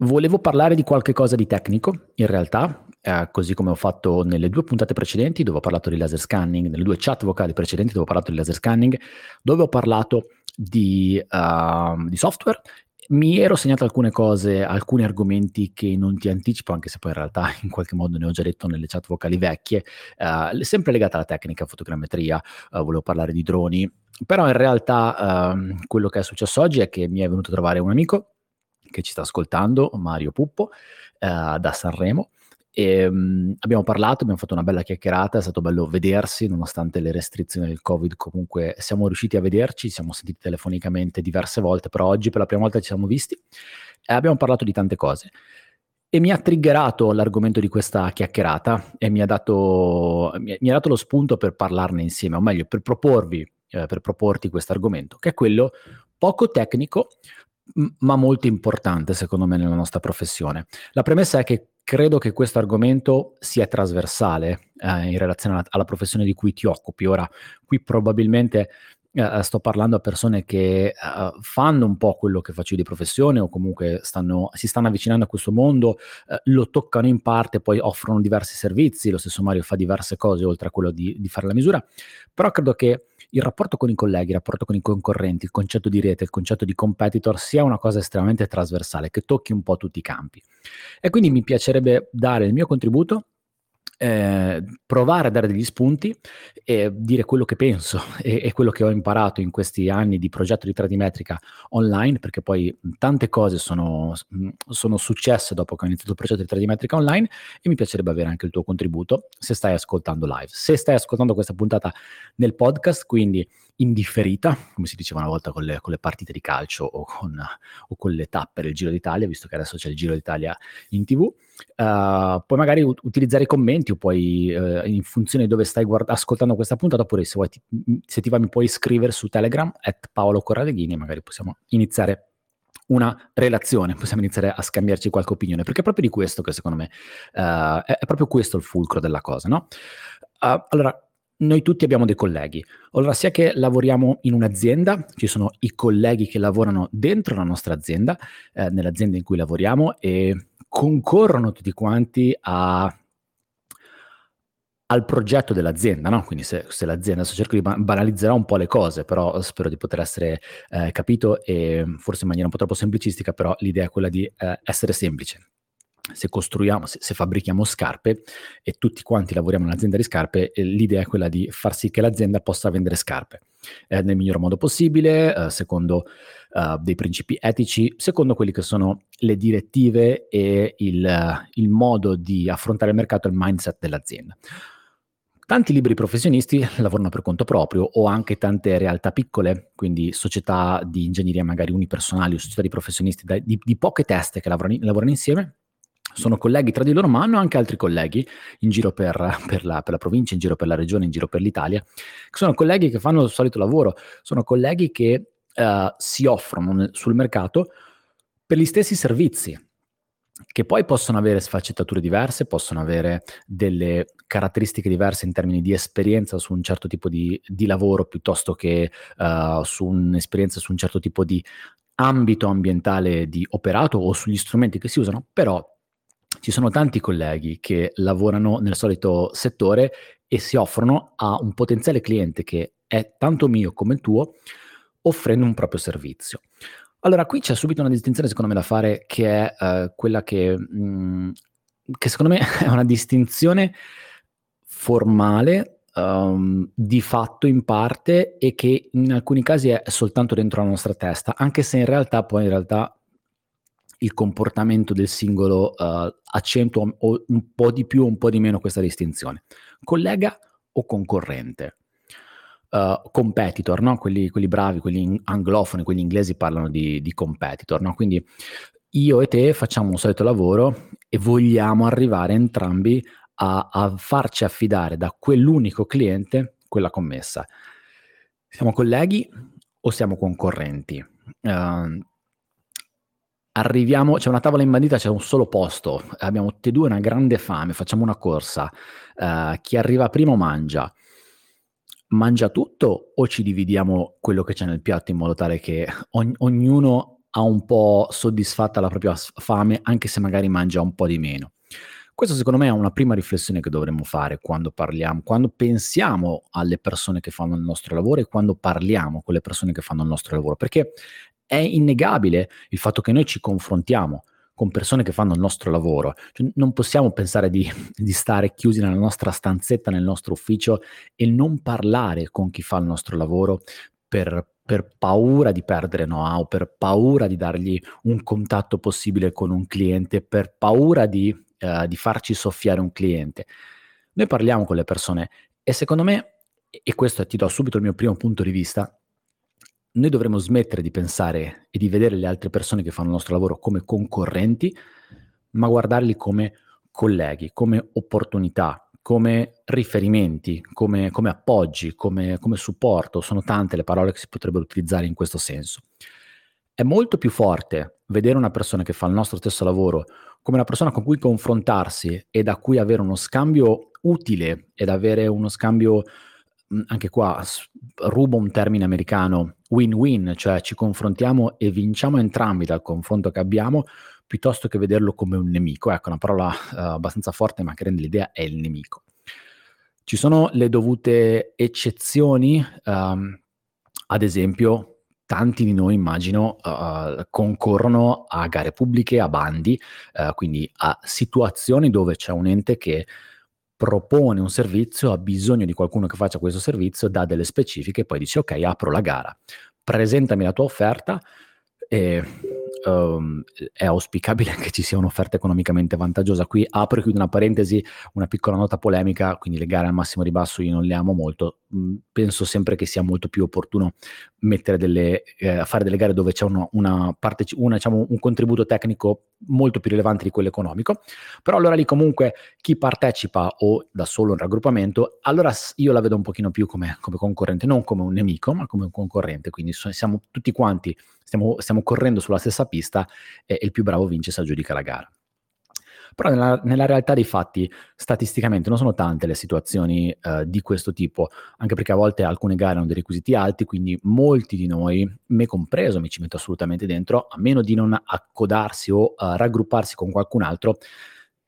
Volevo parlare di qualche cosa di tecnico, in realtà, eh, così come ho fatto nelle due puntate precedenti dove ho parlato di laser scanning, nelle due chat vocali precedenti dove ho parlato di laser scanning, dove ho parlato di, uh, di software. Mi ero segnato alcune cose, alcuni argomenti che non ti anticipo, anche se poi in realtà in qualche modo ne ho già detto nelle chat vocali vecchie, uh, sempre legate alla tecnica, fotogrammetria, uh, volevo parlare di droni, però in realtà uh, quello che è successo oggi è che mi è venuto a trovare un amico che ci sta ascoltando, Mario Puppo, eh, da Sanremo. E, um, abbiamo parlato, abbiamo fatto una bella chiacchierata, è stato bello vedersi nonostante le restrizioni del Covid, comunque siamo riusciti a vederci, siamo sentiti telefonicamente diverse volte, però oggi per la prima volta ci siamo visti e abbiamo parlato di tante cose. E mi ha triggerato l'argomento di questa chiacchierata e mi ha dato, mi mi ha dato lo spunto per parlarne insieme, o meglio, per proporvi, eh, per proporti questo argomento, che è quello poco tecnico, ma molto importante secondo me nella nostra professione. La premessa è che credo che questo argomento sia trasversale eh, in relazione alla, alla, professione di cui ti occupi. Ora, qui probabilmente eh, sto parlando a persone che eh, fanno un po' quello che faccio io di professione o comunque stanno, si stanno avvicinando a questo mondo, eh, lo toccano in parte, poi offrono diversi servizi, lo stesso Mario fa diverse cose oltre a quello di, di fare la misura, però credo che il rapporto con i colleghi, il rapporto con i concorrenti, il concetto di rete, il concetto di competitor sia una cosa estremamente trasversale che tocchi un po' tutti i campi. E quindi mi piacerebbe dare il mio contributo eh, provare a dare degli spunti e dire quello che penso e, e, quello che ho imparato in questi anni di progetto di 3D metrica online, perché poi tante cose sono, sono successe dopo che ho iniziato il progetto di 3D metrica online e mi piacerebbe avere anche il tuo contributo se stai ascoltando live. Se stai ascoltando questa puntata nel podcast, quindi indifferita, come si diceva una volta con le, con le partite di calcio o con, o con, le tappe del Giro d'Italia, visto che adesso c'è il Giro d'Italia in tv. Uh, puoi magari u- utilizzare i commenti o puoi, uh, in funzione di dove stai guard- ascoltando questa puntata, oppure se, vuoi, ti, se ti va mi puoi iscrivere su Telegram, at Paolo Corradeghini, magari possiamo iniziare una relazione, possiamo iniziare a scambiarci qualche opinione, perché è proprio di questo che secondo me uh, è, è, proprio questo il fulcro della cosa, no? allora, noi tutti abbiamo dei colleghi. Allora, sia che lavoriamo in un'azienda, ci sono i colleghi che lavorano dentro la nostra azienda, eh, nell'azienda in cui lavoriamo e concorrono tutti quanti a, al progetto dell'azienda, no? Quindi se, se, l'azienda, adesso cerco di banalizzare un po' le cose, però spero di poter essere eh, capito e forse in maniera un po' troppo semplicistica, però l'idea è quella di eh, essere semplice se costruiamo, se, se, fabbrichiamo scarpe e tutti quanti lavoriamo in un'azienda di scarpe, eh, l'idea è quella di far sì che l'azienda possa vendere scarpe eh, nel miglior modo possibile, eh, secondo eh, dei principi etici, secondo quelli che sono le direttive e il, il modo di affrontare il mercato e il mindset dell'azienda. Tanti liberi professionisti lavorano per conto proprio o anche tante realtà piccole, quindi società di ingegneria magari unipersonali o società di professionisti di, di poche teste che lavorano, lavorano insieme sono colleghi tra di loro, ma hanno anche altri colleghi in giro per, per, la, per, la, provincia, in giro per la regione, in giro per l'Italia, che sono colleghi che fanno il solito lavoro, sono colleghi che uh, si offrono sul mercato per gli stessi servizi, che poi possono avere sfaccettature diverse, possono avere delle caratteristiche diverse in termini di esperienza su un certo tipo di, di lavoro piuttosto che uh, su un'esperienza su un certo tipo di ambito ambientale di operato o sugli strumenti che si usano, però ci sono tanti colleghi che lavorano nel solito settore e si offrono a un potenziale cliente che è tanto mio come il tuo, offrendo un proprio servizio. Allora, qui c'è subito una distinzione secondo me da fare che è uh, quella che, mh, mm, che secondo me è una distinzione formale, um, di fatto in parte e che in alcuni casi è soltanto dentro la nostra testa, anche se in realtà poi in realtà il comportamento del singolo uh, accentua un po' di più o un po' di meno questa distinzione. Collega o concorrente? Uh, competitor, no? quelli, quelli, bravi, quelli anglofoni, quelli inglesi parlano di, di competitor, no? quindi io e te facciamo un solito lavoro e vogliamo arrivare entrambi a, a farci affidare da quell'unico cliente quella commessa. Siamo colleghi o siamo concorrenti? Uh, arriviamo, c'è una tavola imbandita, c'è un solo posto, abbiamo tutti e due una grande fame, facciamo una corsa, uh, chi arriva primo mangia. Mangia tutto o ci dividiamo quello che c'è nel piatto in modo tale che ogn- ognuno ha un po' soddisfatta la propria fame, anche se magari mangia un po' di meno. Questo secondo me è una prima riflessione che dovremmo fare quando parliamo, quando pensiamo alle persone che fanno il nostro lavoro e quando parliamo con le persone che fanno il nostro lavoro, perché è innegabile il fatto che noi ci confrontiamo con persone che fanno il nostro lavoro. Cioè, non possiamo pensare di, di, stare chiusi nella nostra stanzetta, nel nostro ufficio e non parlare con chi fa il nostro lavoro per, per paura di perdere know-how, per paura di dargli un contatto possibile con un cliente, per paura di, uh, di farci soffiare un cliente. Noi parliamo con le persone e secondo me, e questo ti do subito il mio primo punto di vista, noi dovremmo smettere di pensare e di vedere le altre persone che fanno il nostro lavoro come concorrenti, ma guardarli come colleghi, come opportunità, come riferimenti, come, come appoggi, come, come supporto. Sono tante le parole che si potrebbero utilizzare in questo senso. È molto più forte vedere una persona che fa il nostro stesso lavoro come una persona con cui confrontarsi e da cui avere uno scambio utile ed avere uno scambio anche qua rubo un termine americano, win-win, cioè ci confrontiamo e vinciamo entrambi dal confronto che abbiamo, piuttosto che vederlo come un nemico. Ecco, una parola uh, abbastanza forte ma che rende l'idea è il nemico. Ci sono le dovute eccezioni, um, ad esempio, tanti di noi immagino uh, concorrono a gare pubbliche, a bandi, uh, quindi a situazioni dove c'è un ente che propone un servizio, ha bisogno di qualcuno che faccia questo servizio, dà delle specifiche poi dice ok, apro la gara, presentami la tua offerta. E um, è auspicabile che ci sia un'offerta economicamente vantaggiosa. Qui apro e chiudo una parentesi, una piccola nota polemica, quindi le gare al massimo ribasso io non le amo molto, mm, penso sempre che sia molto più opportuno delle, eh, fare delle gare dove c'è uno, una parte, una, diciamo, un contributo tecnico molto più rilevante di quello economico, però allora lì comunque chi partecipa o da solo un raggruppamento, allora io la vedo un pochino più come, come concorrente, non come un nemico, ma come un concorrente, quindi siamo tutti quanti, stiamo, stiamo correndo sulla stessa pista e, il più bravo vince se aggiudica la gara. Però nella, nella, realtà dei fatti, statisticamente, non sono tante le situazioni uh, di questo tipo, anche perché a volte alcune gare hanno dei requisiti alti, quindi molti di noi, me compreso, mi ci metto assolutamente dentro, a meno di non accodarsi o uh, raggrupparsi con qualcun altro,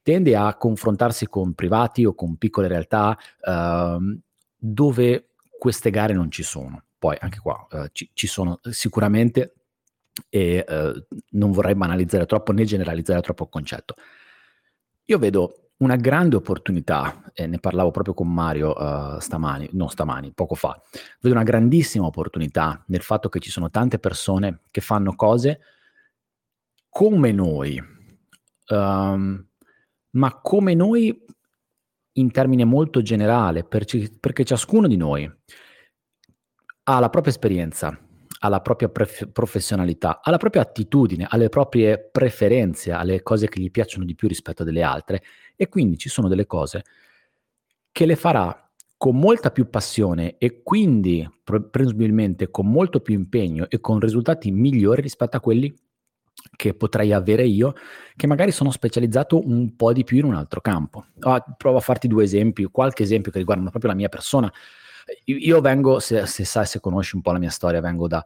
tende a confrontarsi con privati o con piccole realtà uh, dove queste gare non ci sono. Poi anche qua uh, ci, ci, sono sicuramente e uh, non vorrei banalizzare troppo né generalizzare troppo il concetto. Io vedo una grande opportunità, e ne parlavo proprio con Mario uh, stamani, non stamani, poco fa, vedo una grandissima opportunità nel fatto che ci sono tante persone che fanno cose come noi, um, ma come noi in termine molto generale, perché, perché ciascuno di noi ha la propria esperienza, alla propria pref- professionalità, alla propria attitudine, alle proprie preferenze, alle cose che gli piacciono di più rispetto delle altre e quindi ci sono delle cose che le farà con molta più passione e quindi presumibilmente con molto più impegno e con risultati migliori rispetto a quelli che potrei avere io, che magari sono specializzato un po' di più in un altro campo. Ah, provo a farti due esempi, qualche esempio che riguardano proprio la mia persona. Io vengo, se, se sai, se conosci un po' la mia storia, vengo da,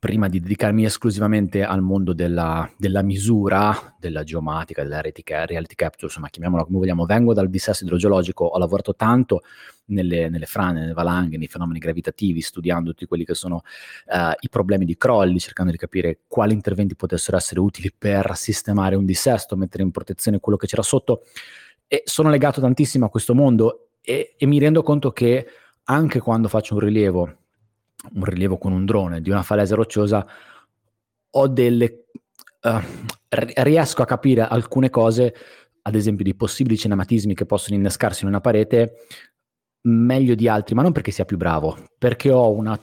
prima di dedicarmi esclusivamente al mondo della, della misura, della geomatica, della reality capture, insomma chiamiamola come vogliamo, vengo dal dissesto idrogeologico, ho lavorato tanto nelle, nelle frane, nelle valanghe, nei fenomeni gravitativi, studiando tutti quelli che sono uh, i problemi di crolli, cercando di capire quali interventi potessero essere utili per sistemare un dissesto, mettere in protezione quello che c'era sotto. E sono legato tantissimo a questo mondo e, e mi rendo conto che anche quando faccio un rilievo, un rilievo con un drone di una falaise rocciosa, ho delle... Uh, riesco a capire alcune cose, ad esempio di possibili cinematismi che possono innescarsi in una parete, meglio di altri, ma non perché sia più bravo, perché ho una,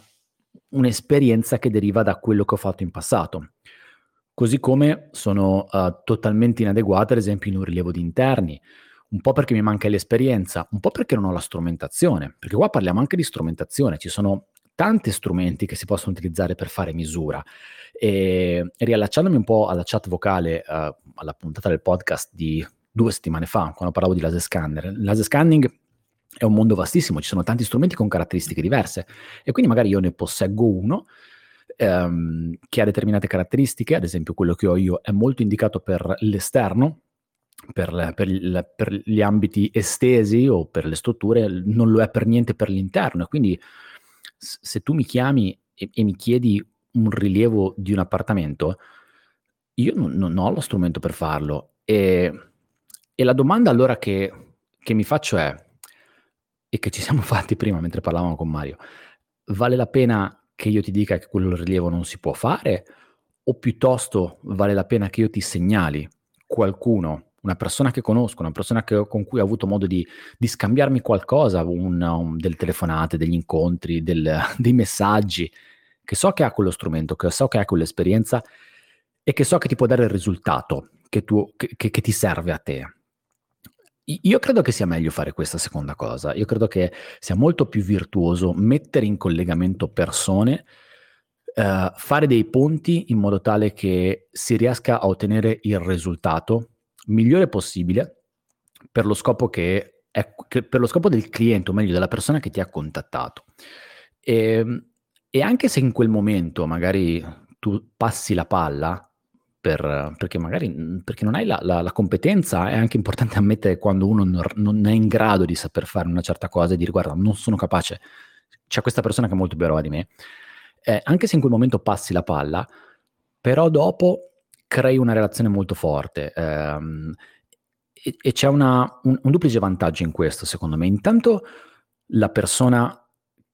un'esperienza che deriva da quello che ho fatto in passato. Così come sono uh, totalmente inadeguato, ad esempio, in un rilievo di interni, un po' perché mi manca l'esperienza, un po' perché non ho la strumentazione, perché qua parliamo anche di strumentazione, ci sono tanti strumenti che si possono utilizzare per fare misura. E riallacciandomi un po' alla chat vocale, uh, alla puntata del podcast di due settimane fa, quando parlavo di laser scanner, il laser scanning è un mondo vastissimo, ci sono tanti strumenti con caratteristiche diverse e quindi magari io ne posseggo uno ehm, che ha determinate caratteristiche, ad esempio quello che ho io è molto indicato per l'esterno, per, per, per, gli ambiti estesi o per le strutture, non lo è per niente per l'interno. Quindi se tu mi chiami e, e mi chiedi un rilievo di un appartamento, io non, non ho lo strumento per farlo. E, e la domanda allora che, che mi faccio è, e che ci siamo fatti prima mentre parlavamo con Mario, vale la pena che io ti dica che quello rilievo non si può fare o piuttosto vale la pena che io ti segnali qualcuno, una persona che conosco, una persona che, con cui ho avuto modo di, di scambiarmi qualcosa, un, un, delle telefonate, degli incontri, del, dei messaggi, che so che ha quello strumento, che so che ha quell'esperienza e che so che ti può dare il risultato che, tu, che, che ti serve a te. Io credo che sia meglio fare questa seconda cosa. Io credo che sia molto più virtuoso mettere in collegamento persone, eh, fare dei ponti in modo tale che si riesca a ottenere il risultato migliore possibile per lo scopo che è che per lo scopo del cliente, o meglio della persona che ti ha contattato. E, ehm, e anche se in quel momento magari tu passi la palla, per, perché magari mhmm, perché non hai la, la, la, competenza, è anche importante ammettere quando uno non, non, è in grado di saper fare una certa cosa e dire guarda, non sono capace, c'è questa persona che è molto più brava di me. Eh, anche se in quel momento passi la palla, però dopo crei una relazione molto forte. Ehm, e, e, c'è una, un, un duplice vantaggio in questo, secondo me. Intanto la persona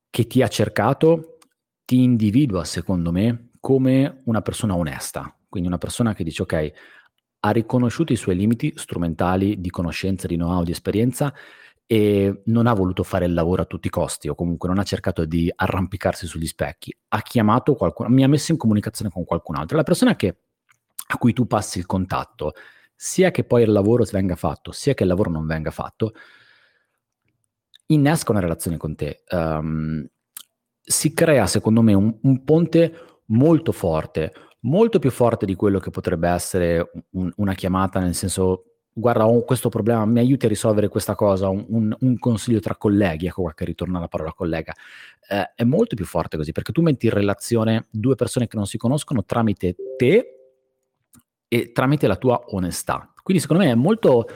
che ti ha cercato ti individua, secondo me, come una persona onesta, quindi una persona che dice ok, ha riconosciuto i suoi limiti strumentali di conoscenza, di know-how, di esperienza e non ha voluto fare il lavoro a tutti i costi o comunque non ha cercato di arrampicarsi sugli specchi, ha chiamato qualcuno, mi ha messo in comunicazione con qualcun altro. La persona che, a cui tu passi il contatto, sia che poi il lavoro venga fatto, sia che il lavoro non venga fatto, innesca una relazione con te. Um, si crea, secondo me, un, un ponte molto forte, molto più forte di quello che potrebbe essere un, una chiamata, nel senso, guarda, ho questo problema, mi aiuti a risolvere questa cosa, un, un, consiglio tra colleghi, ecco qua che ritorna la parola collega, eh, è molto più forte così, perché tu metti in relazione due persone che non si conoscono tramite te e tramite la tua onestà. Quindi secondo me è molto,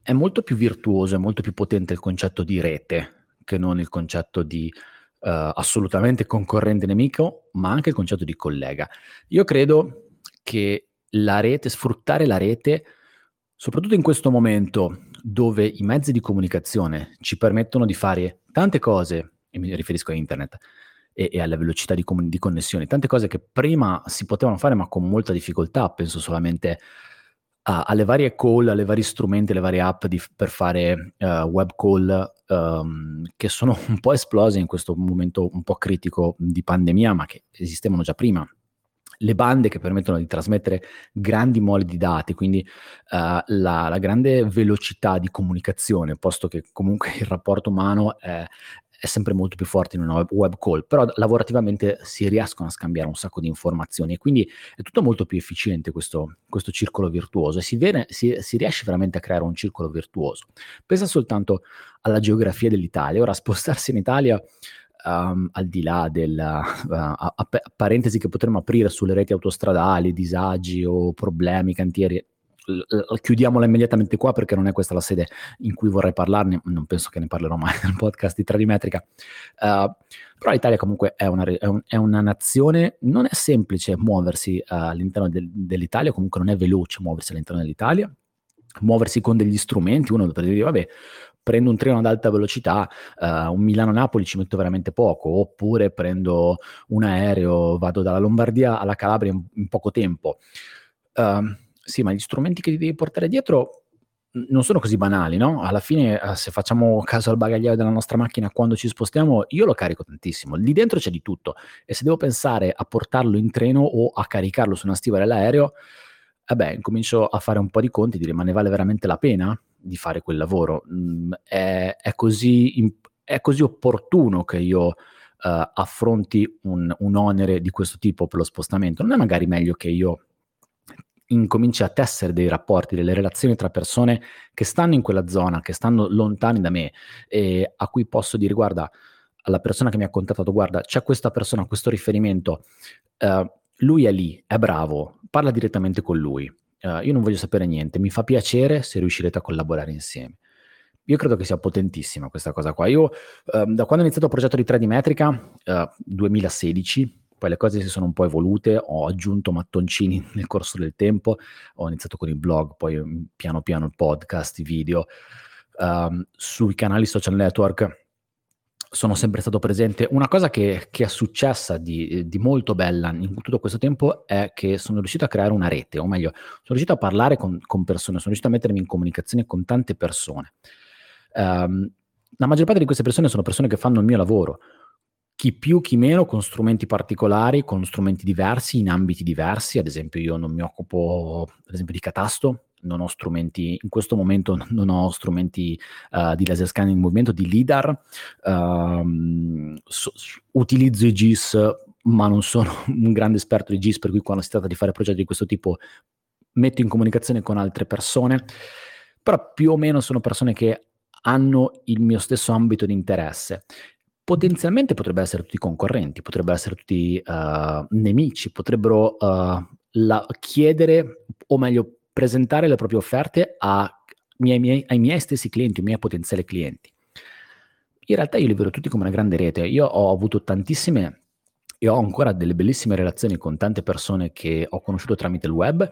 è molto più virtuoso, è molto più potente il concetto di rete che non il concetto di uh, assolutamente concorrente nemico, ma anche il concetto di collega. Io credo che la rete, sfruttare la rete, soprattutto in questo momento dove i mezzi di comunicazione ci permettono di fare tante cose, e mi riferisco a internet, e, e alla velocità di, di, connessione, tante cose che prima si potevano fare ma con molta difficoltà, penso solamente a, alle varie call, alle vari strumenti, alle varie app di, per fare uh, web call um, che sono un po' esplose in questo momento un po' critico di pandemia, ma che esistevano già prima. Le bande che permettono di trasmettere grandi mole di dati, quindi uh, la, la, grande velocità di comunicazione, posto che comunque il rapporto umano è, è sempre molto più forte in una web call, però lavorativamente si riescono a scambiare un sacco di informazioni e quindi è tutto molto più efficiente questo, questo circolo virtuoso e si, viene, si, si, riesce veramente a creare un circolo virtuoso. Pensa soltanto alla geografia dell'Italia, ora spostarsi in Italia Um, al di là della uh, a, a, parentesi che potremmo aprire sulle reti autostradali, disagi o problemi, cantieri, chiudiamola immediatamente qua perché non è questa la sede in cui vorrei parlarne, non penso che ne parlerò mai nel podcast di Tradimetrica, uh, però l'Italia comunque è una, è, un, è una, nazione, non è semplice muoversi uh, all'interno del, dell'Italia, comunque non è veloce muoversi all'interno dell'Italia, muoversi con degli strumenti, uno per dire vabbè prendo un treno ad alta velocità, uh, un Milano-Napoli ci metto veramente poco, oppure prendo un aereo, vado dalla Lombardia alla Calabria in, in poco tempo. Uh, sì, ma gli strumenti che ti devi portare dietro non sono così banali, no? Alla fine, eh, se facciamo caso al bagagliaio della nostra macchina quando ci spostiamo, io lo carico tantissimo. Lì dentro c'è di tutto. E se devo pensare a portarlo in treno o a caricarlo su una stiva dell'aereo, eh comincio a fare un po' di conti e dire, ma ne vale veramente la pena di fare quel lavoro? Mm, è, è, così, è, così, opportuno che io uh, affronti un, un onere di questo tipo per lo spostamento? Non è magari meglio che io incominci a tessere dei rapporti, delle relazioni tra persone che stanno in quella zona, che stanno lontani da me e a cui posso dire guarda, alla persona che mi ha contattato, guarda, c'è questa persona, questo riferimento, uh, lui è lì, è bravo, parla direttamente con lui. Uh, io non voglio sapere niente, mi fa piacere se riuscirete a collaborare insieme. Io credo che sia potentissima questa cosa qua. Io, uh, da quando ho iniziato il progetto di 3D Metrica, 2016, poi le cose si sono un po' evolute, ho aggiunto mattoncini nel corso del tempo, ho iniziato con il blog, poi mm, piano piano il podcast, i video, um, sui canali social network sono sempre stato presente. Una cosa che, che è successa di, di, molto bella in tutto questo tempo è che sono riuscito a creare una rete, o meglio, sono riuscito a parlare con, con persone, sono riuscito a mettermi in comunicazione con tante persone. Um, la maggior parte di queste persone sono persone che fanno il mio lavoro, chi più, chi meno, con strumenti particolari, con strumenti diversi, in ambiti diversi. Ad esempio, io non mi occupo, ad esempio, di catasto, non ho strumenti, in questo momento non ho strumenti uh, di laser scanning in movimento, di LIDAR, uh, so, utilizzo i GIS, ma non sono un grande esperto di GIS, per cui quando si tratta di fare progetti di questo tipo metto in comunicazione con altre persone, però più o meno sono persone che hanno il mio stesso ambito di interesse potenzialmente potrebbero essere tutti concorrenti, potrebbero essere tutti uh, nemici, potrebbero uh, la, chiedere, o meglio, presentare le proprie offerte a, miei, miei, ai miei stessi clienti, ai miei potenziali clienti. In realtà io li vedo tutti come una grande rete. Io ho avuto tantissime e ho ancora delle bellissime relazioni con tante persone che ho conosciuto tramite il web,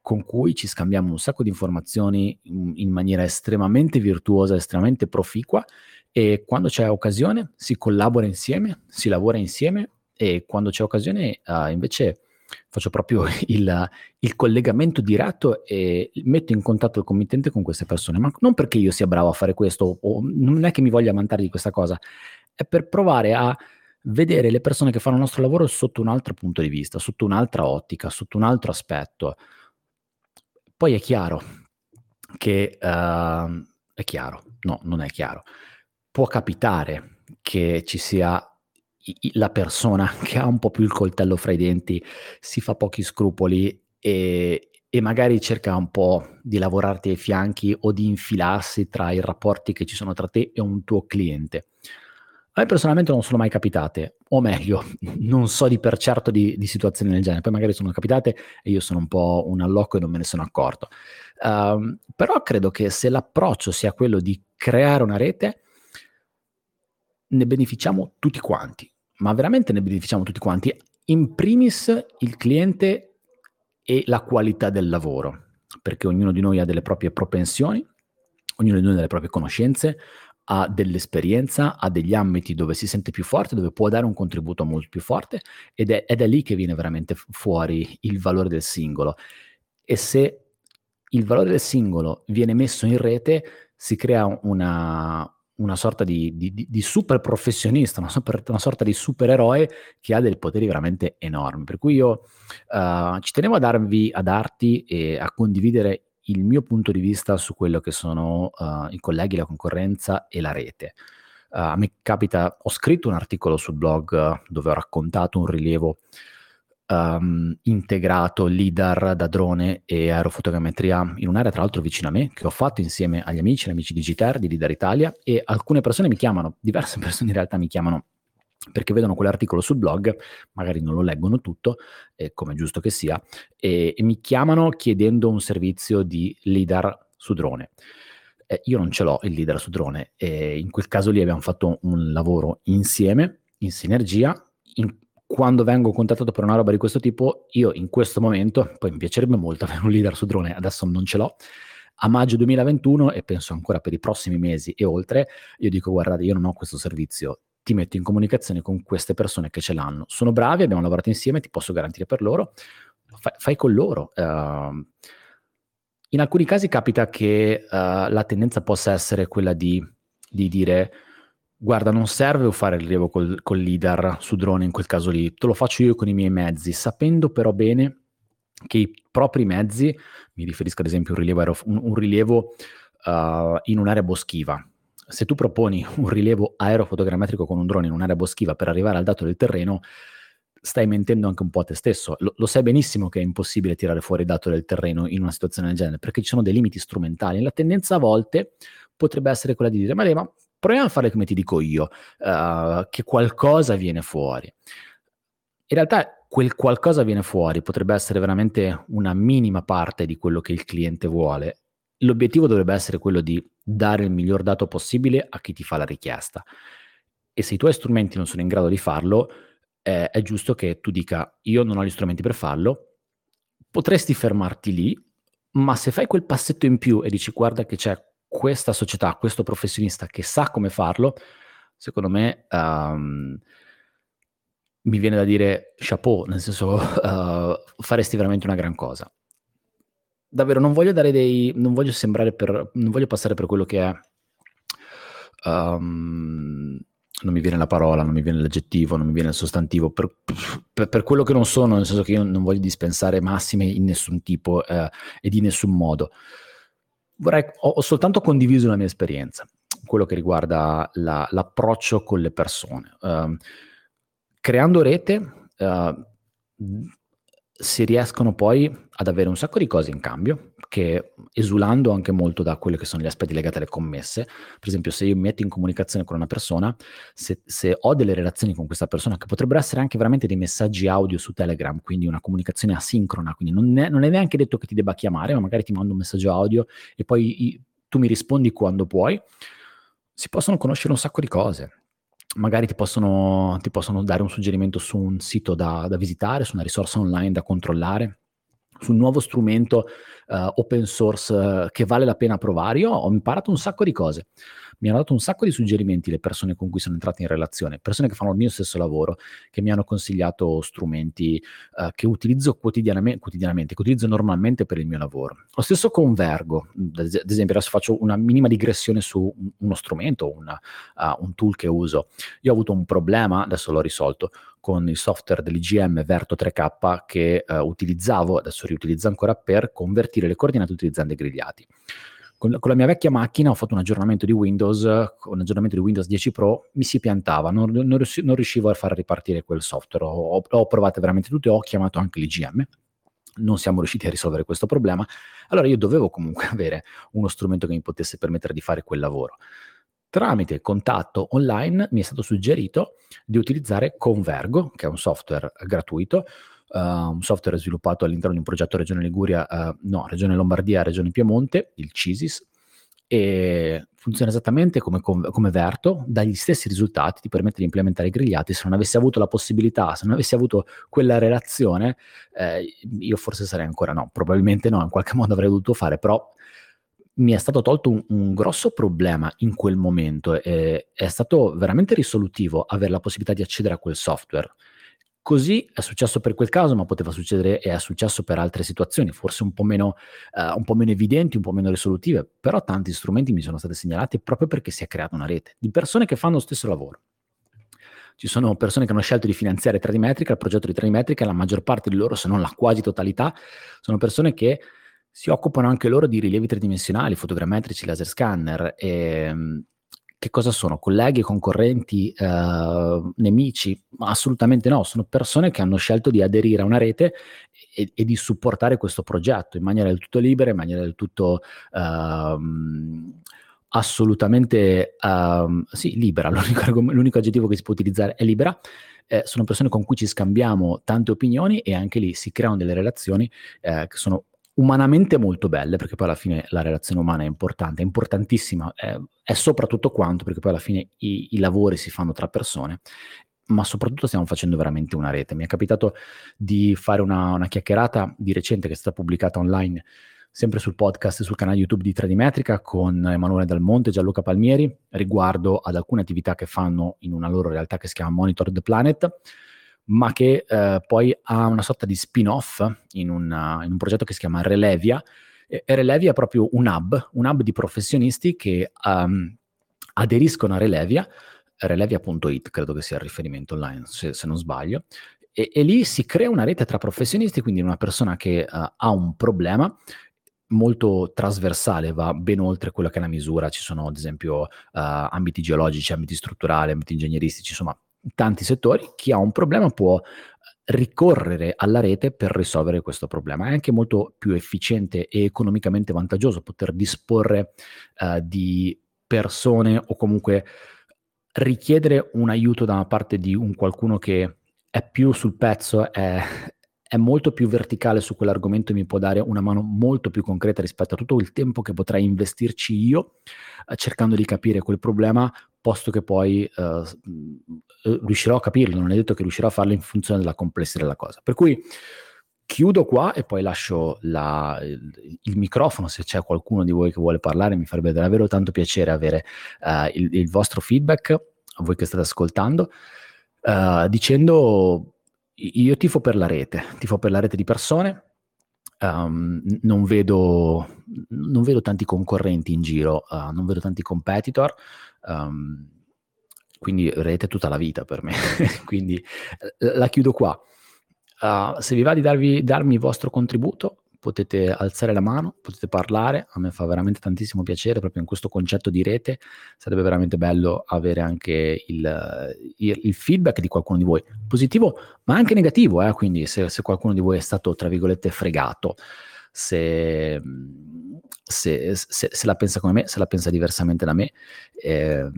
con cui ci scambiamo un sacco di informazioni in, in maniera estremamente virtuosa, estremamente proficua e quando c'è occasione si collabora insieme, si lavora insieme e quando c'è occasione uh, invece faccio proprio il, il, collegamento diretto e metto in contatto il committente con queste persone, ma non perché io sia bravo a fare questo o non è che mi voglia vantare di questa cosa, è per provare a vedere le persone che fanno il nostro lavoro sotto un altro punto di vista, sotto un'altra ottica, sotto un altro aspetto. Poi è chiaro che uh, è chiaro, no, non è chiaro può capitare che ci sia la persona che ha un po' più il coltello fra i denti, si fa pochi scrupoli e, e, magari cerca un po' di lavorarti ai fianchi o di infilarsi tra i rapporti che ci sono tra te e un tuo cliente. A me personalmente non sono mai capitate, o meglio, non so di per certo di, di situazioni del genere, poi magari sono capitate e io sono un po' un allocco e non me ne sono accorto. Um, però credo che se l'approccio sia quello di creare una rete, ne beneficiamo tutti quanti, ma veramente ne beneficiamo tutti quanti. In primis il cliente e la qualità del lavoro, perché ognuno di noi ha delle proprie propensioni, ognuno di noi ha delle proprie conoscenze, ha dell'esperienza, ha degli ambiti dove si sente più forte, dove può dare un contributo molto più forte ed è, ed è lì che viene veramente fuori il valore del singolo. E se il valore del singolo viene messo in rete, si crea una, una sorta di, di, di super professionista, una, super, una, sorta di supereroe che ha dei poteri veramente enormi. Per cui io uh, ci tenevo a, darvi, a darti e a condividere il mio punto di vista su quello che sono uh, i colleghi, la concorrenza e la rete. Uh, a me capita, ho scritto un articolo sul blog dove ho raccontato un rilievo um, integrato LIDAR da drone e aerofotogrammetria in un'area tra l'altro vicino a me, che ho fatto insieme agli amici, gli amici Digiter di LIDAR Italia e alcune persone mi chiamano, diverse persone in realtà mi chiamano perché vedono quell'articolo sul blog, magari non lo leggono tutto, eh, come è giusto che sia, e, e, mi chiamano chiedendo un servizio di LIDAR su drone. Eh, io non ce l'ho il LIDAR su drone, e in quel caso lì abbiamo fatto un lavoro insieme, in sinergia, in, quando vengo contattato per una roba di questo tipo, io in questo momento, poi mi piacerebbe molto avere un leader su drone, adesso non ce l'ho, a maggio 2021 e penso ancora per i prossimi mesi e oltre, io dico guardate, io non ho questo servizio, ti metto in comunicazione con queste persone che ce l'hanno. Sono bravi, abbiamo lavorato insieme, ti posso garantire per loro, fai, fai con loro. Uh, in alcuni casi capita che uh, la tendenza possa essere quella di, di dire Guarda, non serve fare il rilievo col, col leader su drone in quel caso lì, te lo faccio io con i miei mezzi, sapendo però bene che i propri mezzi, mi riferisco ad esempio a un rilievo, un, un rilievo uh, in un'area boschiva, se tu proponi un rilievo aerofotogrammetrico con un drone in un'area boschiva per arrivare al dato del terreno, stai mentendo anche un po' a te stesso. Lo, lo, sai benissimo che è impossibile tirare fuori il dato del terreno in una situazione del genere, perché ci sono dei limiti strumentali. La tendenza a volte potrebbe essere quella di dire, ma, ma proviamo a fare come ti dico io, uh, che qualcosa viene fuori. In realtà quel qualcosa viene fuori potrebbe essere veramente una minima parte di quello che il cliente vuole. L'obiettivo dovrebbe essere quello di dare il miglior dato possibile a chi ti fa la richiesta. E se i tuoi strumenti non sono in grado di farlo, eh, è giusto che tu dica io non ho gli strumenti per farlo, potresti fermarti lì, ma se fai quel passetto in più e dici guarda che c'è questa società, questo professionista che sa come farlo, secondo me um, mi viene da dire chapeau, nel senso uh, faresti veramente una gran cosa. Davvero, non voglio dare dei. non voglio sembrare per. non voglio passare per quello che è. Um, non mi viene la parola, non mi viene l'aggettivo, non mi viene il sostantivo, per, per, per, quello che non sono, nel senso che io non voglio dispensare massime in nessun tipo eh, e di nessun modo. Vorrei, ho, ho, soltanto condiviso la mia esperienza, quello che riguarda la, l'approccio con le persone. Uh, creando rete uh, si riescono poi ad avere un sacco di cose in cambio, che esulando anche molto da quelli che sono gli aspetti legati alle commesse, per esempio se io mi metto in comunicazione con una persona, se, se, ho delle relazioni con questa persona, che potrebbero essere anche veramente dei messaggi audio su Telegram, quindi una comunicazione asincrona, quindi non è, non è neanche detto che ti debba chiamare, ma magari ti mando un messaggio audio e poi i, tu mi rispondi quando puoi, si possono conoscere un sacco di cose magari ti possono, ti possono, dare un suggerimento su un sito da, da, visitare, su una risorsa online da controllare, su un nuovo strumento uh, open source uh, che vale la pena provare. Io ho imparato un sacco di cose mi hanno dato un sacco di suggerimenti le persone con cui sono entrate in relazione, persone che fanno il mio stesso lavoro, che mi hanno consigliato strumenti uh, che utilizzo quotidianamente, quotidianamente, che utilizzo normalmente per il mio lavoro. Lo stesso con Vergo, ad esempio adesso faccio una minima digressione su uno strumento, una, uh, un tool che uso. Io ho avuto un problema, adesso l'ho risolto, con il software dell'IGM Verto 3K che uh, utilizzavo, adesso riutilizzo ancora per convertire le coordinate utilizzando i grigliati con, con, la mia vecchia macchina ho fatto un aggiornamento di Windows, un aggiornamento di Windows 10 Pro, mi si piantava, non, non, non riuscivo a far ripartire quel software, ho, ho provato veramente tutto e ho chiamato anche l'IGM non siamo riusciti a risolvere questo problema, allora io dovevo comunque avere uno strumento che mi potesse permettere di fare quel lavoro. Tramite contatto online mi è stato suggerito di utilizzare Convergo, che è un software gratuito, uh, un software sviluppato all'interno di un progetto Regione Liguria, uh, no, Regione Lombardia, Regione Piemonte, il CISIS, e funziona esattamente come, come Verto, dà gli stessi risultati, ti permette di implementare i grigliati. Se non avessi avuto la possibilità, se non avessi avuto quella relazione, eh, io forse sarei ancora no, probabilmente no, in qualche modo avrei dovuto fare, però mi è stato tolto un, un grosso problema in quel momento è stato veramente risolutivo avere la possibilità di accedere a quel software. Così è successo per quel caso, ma poteva succedere e è successo per altre situazioni, forse un po, meno, uh, un po' meno evidenti, un po' meno risolutive, però tanti strumenti mi sono stati segnalati proprio perché si è creata una rete di persone che fanno lo stesso lavoro. Ci sono persone che hanno scelto di finanziare 3D Metrica, il progetto di 3D Metrica, la maggior parte di loro, se non la quasi totalità, sono persone che si occupano anche loro di rilievi tridimensionali, fotogrammetrici, laser scanner e che cosa sono? Colleghi, concorrenti, eh, nemici? Assolutamente no, sono persone che hanno scelto di aderire a una rete e, e di supportare questo progetto in maniera del tutto libera, in maniera del tutto ehm, assolutamente ehm, sì, libera. L'unico, l'unico, aggettivo che si può utilizzare è libera. Eh, sono persone con cui ci scambiamo tante opinioni e anche lì si creano delle relazioni eh, che sono umanamente molto belle, perché poi alla fine la relazione umana è importante, è importantissima, è, è soprattutto quanto, perché poi alla fine i, i, lavori si fanno tra persone, ma soprattutto stiamo facendo veramente una rete. Mi è capitato di fare una, una chiacchierata di recente che è stata pubblicata online, sempre sul podcast e sul canale YouTube di 3D Metrica con Emanuele Dalmonte e Gianluca Palmieri, riguardo ad alcune attività che fanno in una loro realtà che si chiama Monitor the Planet ma che eh, poi ha una sorta di spin-off in, una, in, un progetto che si chiama Relevia. E Relevia è proprio un hub, un hub di professionisti che um, aderiscono a Relevia, relevia.it credo che sia il riferimento online, se, se non sbaglio, e, e, lì si crea una rete tra professionisti, quindi una persona che uh, ha un problema molto trasversale, va ben oltre quella che è la misura, ci sono ad esempio uh, ambiti geologici, ambiti strutturali, ambiti ingegneristici, insomma tanti settori, chi ha un problema può ricorrere alla rete per risolvere questo problema. È anche molto più efficiente e economicamente vantaggioso poter disporre uh, di persone o comunque richiedere un aiuto da parte di un qualcuno che è più sul pezzo, è, è molto più verticale su quell'argomento e mi può dare una mano molto più concreta rispetto a tutto il tempo che potrei investirci io eh, cercando di capire quel problema, posto che poi eh, riuscirò a capirlo, non è detto che riuscirò a farlo in funzione della complessità della cosa. Per cui chiudo qua e poi lascio la, il, il, microfono se c'è qualcuno di voi che vuole parlare, mi farebbe davvero tanto piacere avere uh, il, il, vostro feedback, a voi che state ascoltando, uh, dicendo io tifo per la rete, tifo per la rete di persone, um, non, vedo, non, vedo, tanti concorrenti in giro, uh, non vedo tanti competitor, um, quindi rete tutta la vita per me, quindi la chiudo qua. Uh, se vi va di darvi, darmi il vostro contributo, potete alzare la mano, potete parlare, a me fa veramente tantissimo piacere proprio in questo concetto di rete, sarebbe veramente bello avere anche il, il, il feedback di qualcuno di voi, positivo ma anche negativo, eh? quindi se, se, qualcuno di voi è stato, tra virgolette, fregato, se, se, se, la pensa come me, se la pensa diversamente da me, eh,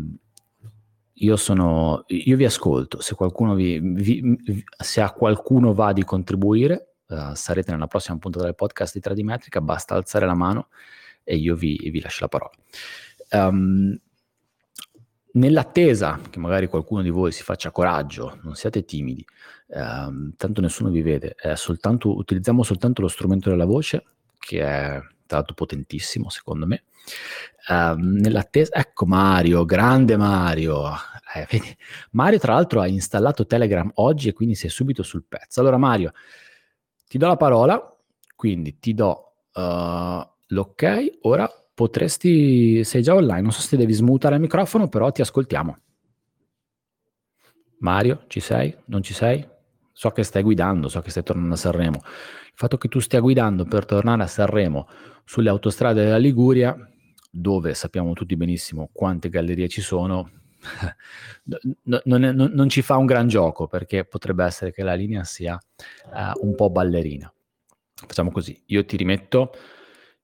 io, sono, io vi ascolto, se, qualcuno vi, vi, se a qualcuno va di contribuire, uh, sarete nella prossima puntata del podcast di Tradimetrica, basta alzare la mano e io vi, vi lascio la parola. Um, nell'attesa che magari qualcuno di voi si faccia coraggio, non siate timidi, um, tanto nessuno vi vede, soltanto, utilizziamo soltanto lo strumento della voce, che è l'altro potentissimo secondo me, Uh, nell'attesa, ecco Mario, grande Mario. Eh, vedi, Mario, tra l'altro, ha installato Telegram oggi e quindi sei subito sul pezzo. Allora, Mario, ti do la parola, quindi ti do uh, l'ok. Ora potresti, sei già online, non so se devi smutare il microfono, però ti ascoltiamo. Mario, ci sei? Non ci sei? So che stai guidando, so che stai tornando a Sanremo. Il fatto che tu stia guidando per tornare a Sanremo sulle autostrade della Liguria dove sappiamo tutti benissimo quante gallerie ci sono, no, non, è, non, non, ci fa un gran gioco perché potrebbe essere che la linea sia uh, un po' ballerina. Facciamo così, io ti rimetto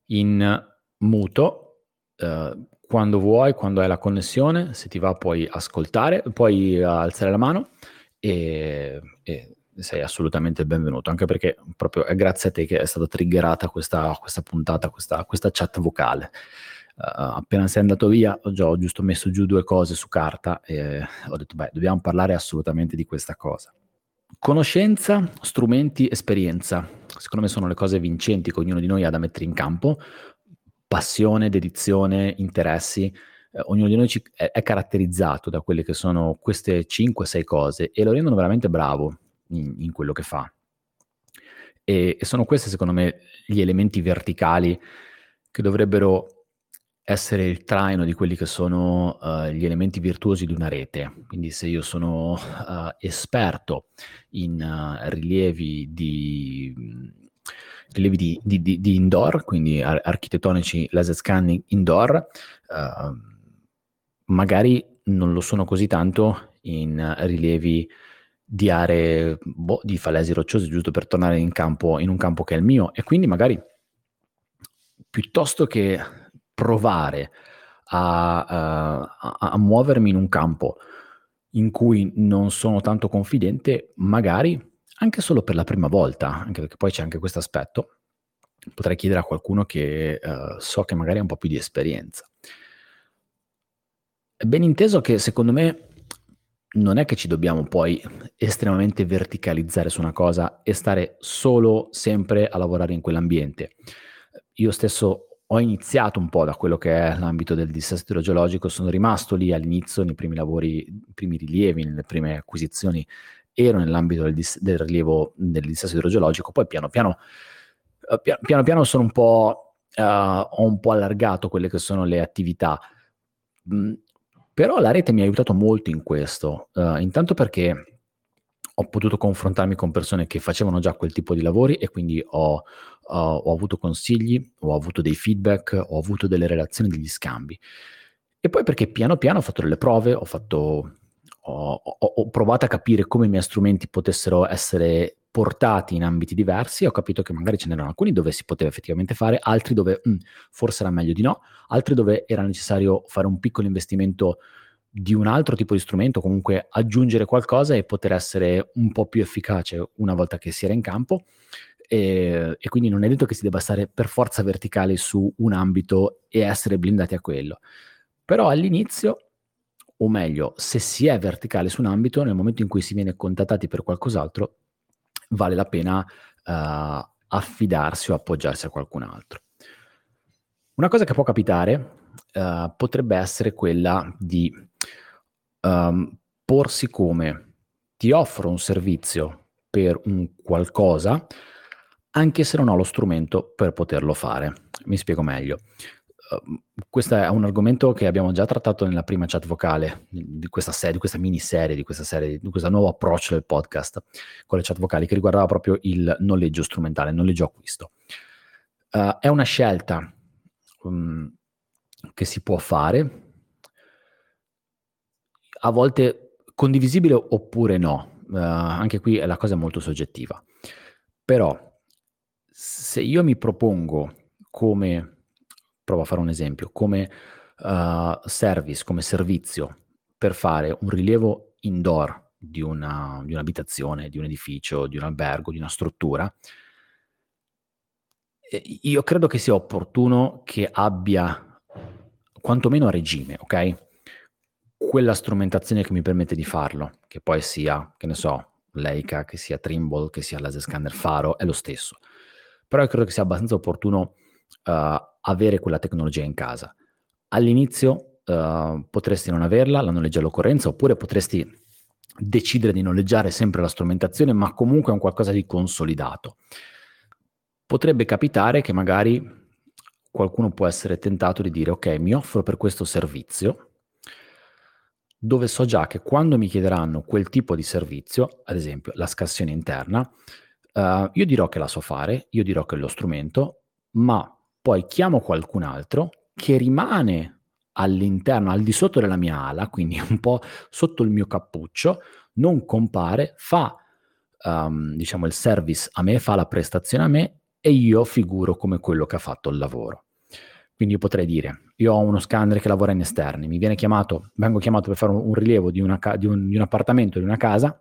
in muto uh, quando vuoi, quando hai la connessione, se ti va puoi ascoltare, puoi alzare la mano e, e sei assolutamente benvenuto, anche perché proprio è grazie a te che è stata triggerata questa, questa puntata, questa, questa chat vocale. Uh, appena sei andato via ho, già, ho giusto messo giù due cose su carta e ho detto beh dobbiamo parlare assolutamente di questa cosa conoscenza, strumenti, esperienza secondo me sono le cose vincenti che ognuno di noi ha da mettere in campo passione, dedizione, interessi eh, ognuno di noi ci, è, è, caratterizzato da quelle che sono queste 5-6 cose e lo rendono veramente bravo in, in quello che fa e, e sono questi secondo me gli elementi verticali che dovrebbero essere il traino di quelli che sono uh, gli elementi virtuosi di una rete. Quindi se io sono uh, esperto in uh, rilievi di rilievi di, di, di, di, indoor, quindi ar- architettonici laser scanning indoor, magari non lo sono così tanto in rilievi di aree boh, di falesi rocciose, giusto per tornare in, campo, in un campo che è il mio, e quindi magari piuttosto che provare a, a, a, muovermi in un campo in cui non sono tanto confidente, magari anche solo per la prima volta, anche perché poi c'è anche questo aspetto, potrei chiedere a qualcuno che uh, so che magari ha un po' più di esperienza. È ben inteso che secondo me non è che ci dobbiamo poi estremamente verticalizzare su una cosa e stare solo sempre a lavorare in quell'ambiente. Io stesso ho iniziato un po' da quello che è l'ambito del dissesto idrogeologico, sono rimasto lì all'inizio nei primi lavori, nei primi rilievi, nelle prime acquisizioni, ero nell'ambito del, dis- del rilievo del dissesto idrogeologico, poi piano piano, uh, piano, piano sono un po', uh, ho un po' allargato quelle che sono le attività. Mm, però la rete mi ha aiutato molto in questo, uh, intanto perché ho potuto confrontarmi con persone che facevano già quel tipo di lavori e quindi ho, uh, ho avuto consigli, ho avuto dei feedback, ho avuto delle relazioni, degli scambi. E poi perché piano piano ho fatto delle prove, ho fatto, ho, ho, provato a capire come i miei strumenti potessero essere portati in ambiti diversi, ho capito che magari ce n'erano alcuni dove si poteva effettivamente fare, altri dove mh, mm, forse era meglio di no, altri dove era necessario fare un piccolo investimento di un altro tipo di strumento, comunque aggiungere qualcosa e poter essere un po' più efficace una volta che si era in campo. E, e, quindi non è detto che si debba stare per forza verticale su un ambito e essere blindati a quello. Però all'inizio, o meglio, se si è verticale su un ambito, nel momento in cui si viene contattati per qualcos'altro, vale la pena uh, affidarsi o appoggiarsi a qualcun altro. Una cosa che può capitare uh, potrebbe essere quella di um, porsi come ti offro un servizio per un qualcosa, anche se non ho lo strumento per poterlo fare. Mi spiego meglio. Uh, questo è un argomento che abbiamo già trattato nella prima chat vocale di questa serie, di questa miniserie, di questa serie, di questo nuovo approccio del podcast con le chat vocali che riguardava proprio il noleggio strumentale, il noleggio acquisto. Uh, è una scelta um, che si può fare, a volte condivisibile oppure no, uh, anche qui la cosa è molto soggettiva. Però se io mi propongo come, provo a fare un esempio, come uh, service, come servizio per fare un rilievo indoor di, una, di un'abitazione, di un edificio, di un albergo, di una struttura, io credo che sia opportuno che abbia quantomeno a regime, ok? quella strumentazione che mi permette di farlo, che poi sia, che ne so, Leica, che sia Trimble, che sia laser scanner Faro, è lo stesso. Però io credo che sia abbastanza opportuno avere quella tecnologia in casa. All'inizio uh, potresti non averla, la noleggi all'occorrenza, oppure potresti decidere di noleggiare sempre la strumentazione, ma comunque è un qualcosa di consolidato. Potrebbe capitare che magari qualcuno può essere tentato di dire ok, mi offro per questo servizio, dove so già che quando mi chiederanno quel tipo di servizio, ad esempio la scassione interna, uh, io dirò che la so fare, io dirò che lo strumento, ma poi chiamo qualcun altro che rimane all'interno, al di sotto della mia ala, quindi un po' sotto il mio cappuccio, non compare, fa um, diciamo il service a me, fa la prestazione a me e io figuro come quello che ha fatto il lavoro. Quindi io potrei dire, io ho uno scanner che lavora in esterni, mi viene chiamato, vengo chiamato per fare un, rilievo di, una, di, un, di, un, appartamento, di una casa,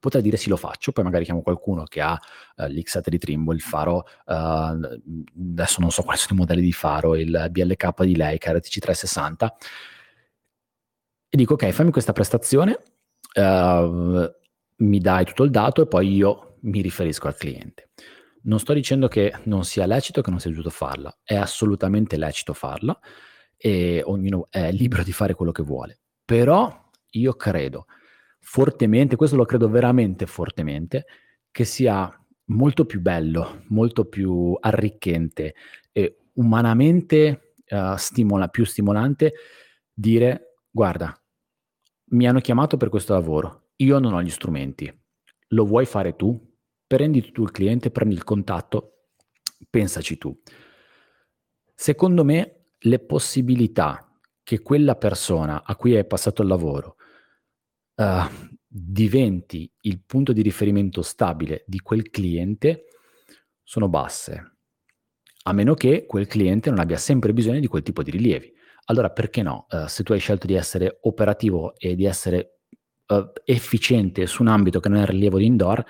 potrei dire sì lo faccio, poi magari chiamo qualcuno che ha uh, l'X7 di Trimble, il faro, uh, adesso non so quali sono i modelli di faro, il BLK di Leica, RTC 360, e dico ok, fammi questa prestazione, uh, mi dai tutto il dato e poi io mi riferisco al cliente. Non sto dicendo che non sia lecito, che non sia giusto farla, è assolutamente lecito farla e ognuno è libero di fare quello che vuole. Però io credo fortemente, questo lo credo veramente fortemente, che sia molto più bello, molto più arricchente e umanamente uh, stimola, più stimolante dire guarda, mi hanno chiamato per questo lavoro, io non ho gli strumenti, lo vuoi fare tu? prendi tu il cliente, prendi il contatto, pensaci tu. Secondo me le possibilità che quella persona a cui hai passato il lavoro uh, diventi il punto di riferimento stabile di quel cliente sono basse, a meno che quel cliente non abbia sempre bisogno di quel tipo di rilievi. Allora perché no? Uh, se tu hai scelto di essere operativo e di essere uh, efficiente su un ambito che non è il rilievo di indoor,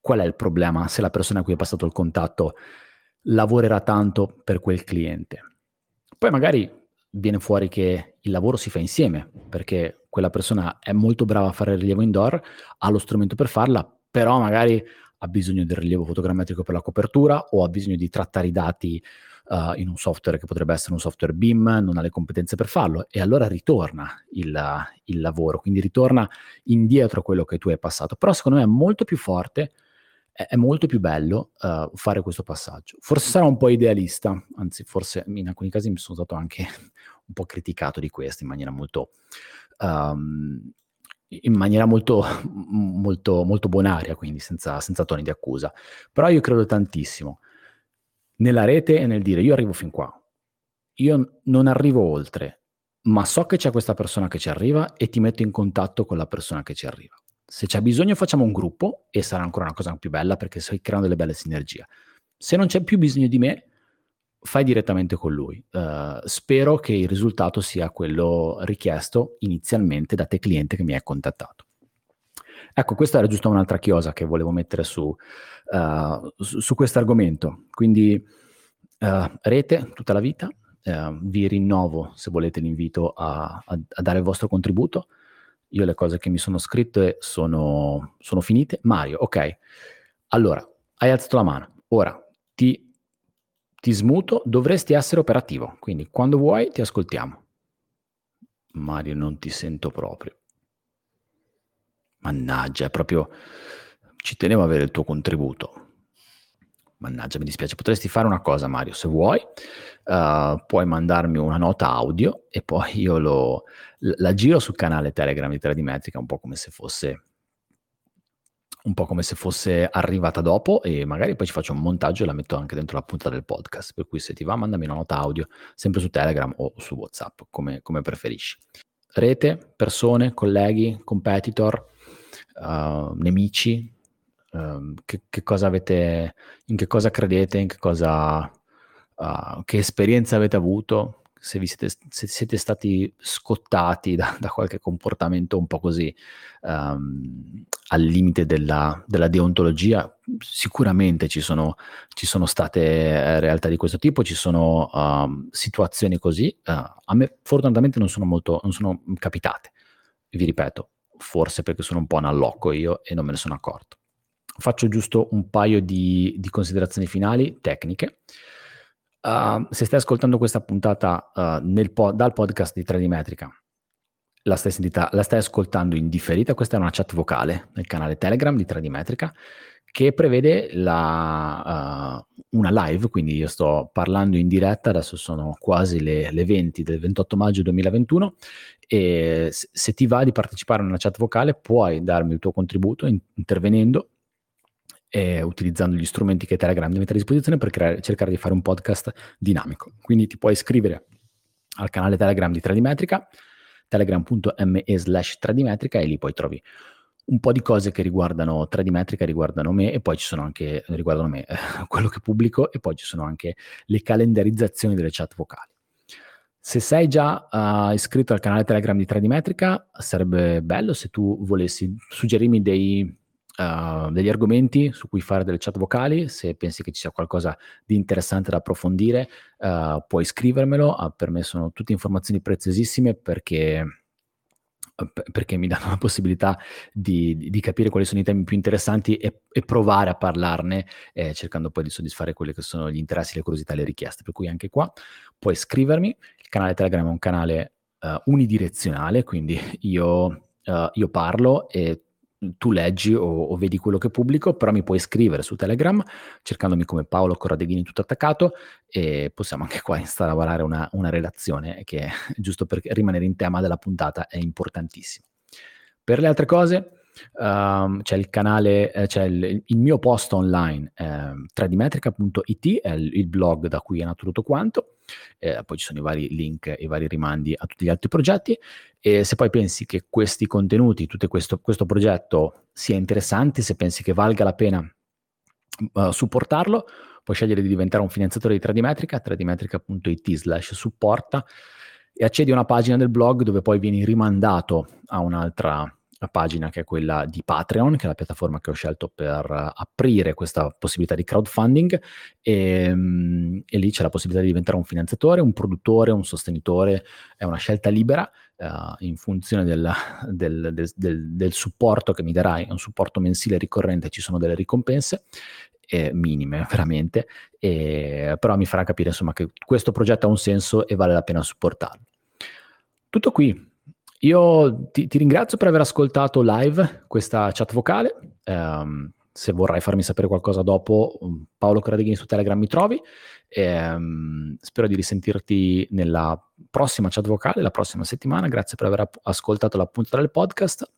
qual è il problema se la persona a cui è passato il contatto lavorerà tanto per quel cliente. Poi magari viene fuori che il lavoro si fa insieme, perché quella persona è molto brava a fare il rilievo indoor, ha lo strumento per farla, però magari ha bisogno del rilievo fotogrammetrico per la copertura o ha bisogno di trattare i dati uh, in un software che potrebbe essere un software BIM, non ha le competenze per farlo e allora ritorna il, il lavoro, quindi ritorna indietro a quello che tu hai passato. Però secondo me è molto più forte è, molto più bello uh, fare questo passaggio. Forse sarò un po' idealista, anzi forse in alcuni casi mi sono stato anche un po' criticato di questo in maniera molto... Um, in maniera molto, molto, molto bonaria, quindi senza, senza toni di accusa. Però io credo tantissimo nella rete e nel dire io arrivo fin qua, io non arrivo oltre. ma so che c'è questa persona che ci arriva e ti metto in contatto con la persona che ci arriva. Se c'è bisogno facciamo un gruppo e sarà ancora una cosa più bella perché stai creando delle belle sinergie. Se non c'è più bisogno di me, fai direttamente con lui. Uh, spero che il risultato sia quello richiesto inizialmente da te cliente che mi hai contattato. Ecco, questa era giusto un'altra chiosa che volevo mettere su, uh, su, su questo argomento. Quindi uh, rete tutta la vita, vi rinnovo se volete l'invito a, a, a, dare il vostro contributo. Io le cose che mi sono scritte sono, sono finite. Mario, ok. Allora, hai alzato la mano. Ora ti ti smuto, dovresti essere operativo, quindi quando vuoi ti ascoltiamo. Mario, non ti sento proprio. Mannaggia, è proprio... Ci tenevo a avere il tuo contributo. Mannaggia, mi dispiace. Potresti fare una cosa, Mario, se vuoi. Uh, puoi mandarmi una nota audio e poi io lo, la giro sul canale Telegram di 3D Metrica, un po' come se fosse un po' come se fosse arrivata dopo e magari poi ci faccio un montaggio e la metto anche dentro la puntata del podcast, per cui se ti va mandami una nota audio sempre su Telegram o su WhatsApp, come, come preferisci. Rete, persone, colleghi, competitor, uh, nemici, uh, che, che, cosa avete, in che cosa credete, in che cosa, uh, che esperienza avete avuto, se, vi siete, se siete stati scottati da, da, qualche comportamento un po' così um, al limite della, della, deontologia, sicuramente ci sono, ci sono, state eh, realtà di questo tipo, ci sono um, situazioni così. Uh, a me fortunatamente non sono molto, non sono capitate, vi ripeto, forse perché sono un po' analocco io e non me ne sono accorto. Faccio giusto un paio di, di considerazioni finali tecniche. Uh, se stai ascoltando questa puntata uh, po- dal podcast di 3D Metrica, la stai, la stai ascoltando in differita, questa è una chat vocale nel canale Telegram di 3D Metrica che prevede la, uh, una live, quindi io sto parlando in diretta, adesso sono quasi le, le 20 del 28 maggio 2021 e se, se ti va di partecipare a una chat vocale puoi darmi il tuo contributo in, intervenendo eh, utilizzando gli strumenti che Telegram mette a disposizione per creare, cercare di fare un podcast dinamico. Quindi ti puoi iscrivere al canale Telegram di 3D Metrica, telegram.me slash 3D Metrica e lì poi trovi un po' di cose che riguardano 3D Metrica, riguardano me e poi ci sono anche, riguardano me, eh, quello che pubblico e poi ci sono anche le calendarizzazioni delle chat vocali. Se sei già uh, iscritto al canale Telegram di 3D Metrica, sarebbe bello se tu volessi suggerirmi dei uh, degli argomenti su cui fare delle chat vocali, se pensi che ci sia qualcosa di interessante da approfondire, uh, puoi scrivermelo, uh, per me sono tutte informazioni preziosissime perché perché mi danno la possibilità di, di, capire quali sono i temi più interessanti e, e provare a parlarne, eh, cercando poi di soddisfare quelli che sono gli interessi, le curiosità le richieste. Per cui anche qua puoi scrivermi. Il canale Telegram è un canale uh, unidirezionale, quindi io, uh, io parlo e tu leggi o, o, vedi quello che pubblico, però mi puoi scrivere su Telegram cercandomi come Paolo Corradeghini tutto attaccato e possiamo anche qua instaurare una, una relazione che giusto per rimanere in tema della puntata è importantissimo. Per le altre cose um, c'è il canale, eh, c'è il, il, mio post online eh, 3dmetrica.it, è il, il blog da cui è nato tutto quanto, eh, poi ci sono i vari link e i vari rimandi a tutti gli altri progetti e se poi pensi che questi contenuti, tutto questo, questo progetto sia interessante, se pensi che valga la pena uh, supportarlo, puoi scegliere di diventare un finanziatore di 3D Metrica, 3dmetrica.it slash supporta e accedi a una pagina del blog dove poi vieni rimandato a un'altra pagina che è quella di Patreon, che è la piattaforma che ho scelto per aprire questa possibilità di crowdfunding. E, ehm, e lì c'è la possibilità di diventare un finanziatore, un produttore, un sostenitore, è una scelta libera uh, in funzione del, del, del, del, supporto che mi darai, è un supporto mensile ricorrente, ci sono delle ricompense eh, minime veramente, e, però mi farà capire insomma che questo progetto ha un senso e vale la pena supportarlo. Tutto qui, io ti, ti, ringrazio per aver ascoltato live questa chat vocale. Um, se vorrai farmi sapere qualcosa dopo, um, Paolo Cradeghini su Telegram mi trovi. Um, spero di risentirti nella prossima chat vocale, la prossima settimana. Grazie per aver ascoltato la puntata del podcast